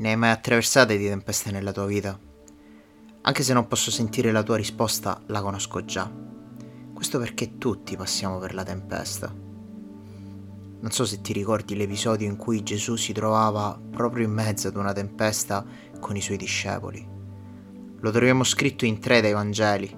Ne hai mai attraversate di tempeste nella tua vita? Anche se non posso sentire la tua risposta, la conosco già. Questo perché tutti passiamo per la tempesta. Non so se ti ricordi l'episodio in cui Gesù si trovava proprio in mezzo ad una tempesta con i suoi discepoli. Lo troviamo scritto in tre dai Vangeli,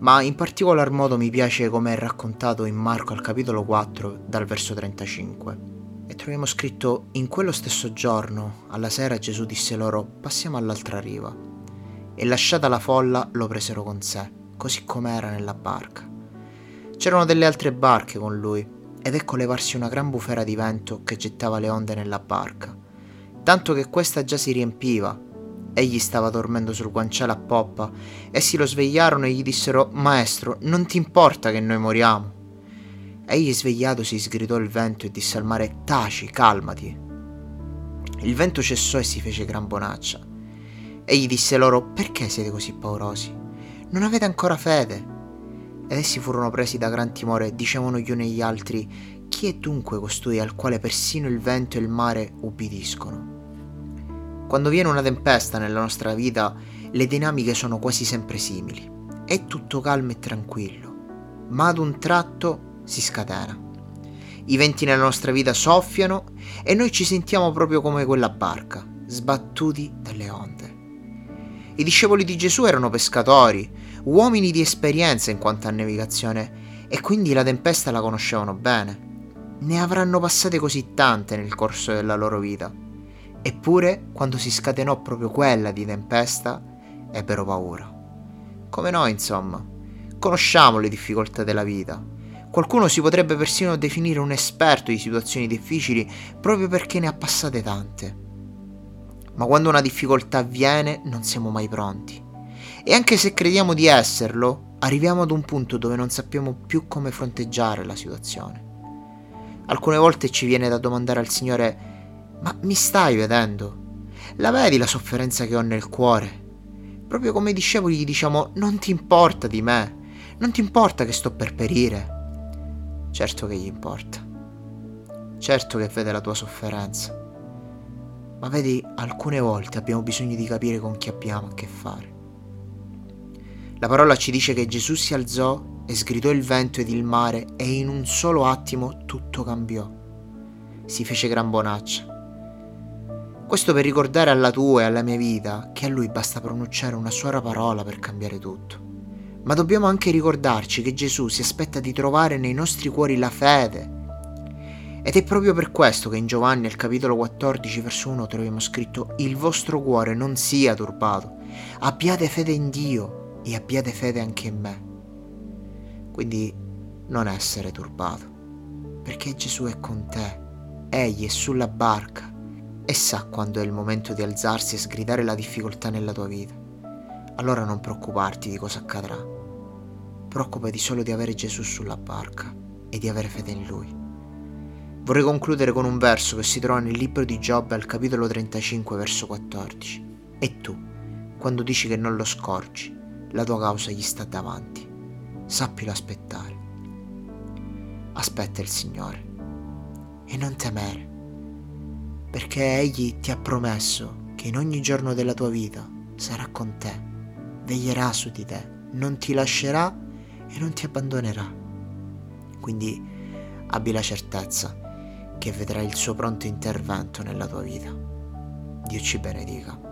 ma in particolar modo mi piace come è raccontato in Marco al capitolo 4 dal verso 35 e troviamo scritto in quello stesso giorno, alla sera Gesù disse loro passiamo all'altra riva e lasciata la folla lo presero con sé, così com'era nella barca. C'erano delle altre barche con lui ed ecco levarsi una gran bufera di vento che gettava le onde nella barca, tanto che questa già si riempiva. Egli stava dormendo sul guanciale a poppa. Essi lo svegliarono e gli dissero Maestro, non ti importa che noi moriamo? Egli svegliatosi sgridò il vento e disse al mare Taci, calmati. Il vento cessò e si fece gran bonaccia. Egli disse loro Perché siete così paurosi? Non avete ancora fede? Ed essi furono presi da gran timore e dicevano gli uni agli altri Chi è dunque costui al quale persino il vento e il mare ubbidiscono? Quando viene una tempesta nella nostra vita, le dinamiche sono quasi sempre simili. È tutto calmo e tranquillo, ma ad un tratto si scatena. I venti nella nostra vita soffiano e noi ci sentiamo proprio come quella barca, sbattuti dalle onde. I discepoli di Gesù erano pescatori, uomini di esperienza in quanto a navigazione e quindi la tempesta la conoscevano bene. Ne avranno passate così tante nel corso della loro vita. Eppure, quando si scatenò proprio quella di tempesta, ebbero paura. Come noi, insomma. Conosciamo le difficoltà della vita, Qualcuno si potrebbe persino definire un esperto di situazioni difficili proprio perché ne ha passate tante. Ma quando una difficoltà avviene non siamo mai pronti. E anche se crediamo di esserlo, arriviamo ad un punto dove non sappiamo più come fronteggiare la situazione. Alcune volte ci viene da domandare al Signore, ma mi stai vedendo? La vedi la sofferenza che ho nel cuore? Proprio come i discepoli gli diciamo, non ti importa di me, non ti importa che sto per perire. Certo che gli importa. Certo che vede la tua sofferenza. Ma vedi, alcune volte abbiamo bisogno di capire con chi abbiamo a che fare. La parola ci dice che Gesù si alzò e sgridò il vento ed il mare e in un solo attimo tutto cambiò. Si fece gran bonaccia. Questo per ricordare alla tua e alla mia vita che a lui basta pronunciare una sola parola per cambiare tutto ma dobbiamo anche ricordarci che Gesù si aspetta di trovare nei nostri cuori la fede. Ed è proprio per questo che in Giovanni al capitolo 14 verso 1 troviamo scritto il vostro cuore non sia turbato, abbiate fede in Dio e abbiate fede anche in me. Quindi non essere turbato, perché Gesù è con te, egli è sulla barca e sa quando è il momento di alzarsi e sgridare la difficoltà nella tua vita allora non preoccuparti di cosa accadrà. Preoccupati solo di avere Gesù sulla barca e di avere fede in Lui. Vorrei concludere con un verso che si trova nel libro di Giobbe al capitolo 35 verso 14. E tu, quando dici che non lo scorgi, la tua causa gli sta davanti. Sappilo aspettare. Aspetta il Signore e non temere, perché Egli ti ha promesso che in ogni giorno della tua vita sarà con te veglierà su di te, non ti lascerà e non ti abbandonerà. Quindi abbi la certezza che vedrai il suo pronto intervento nella tua vita. Dio ci benedica.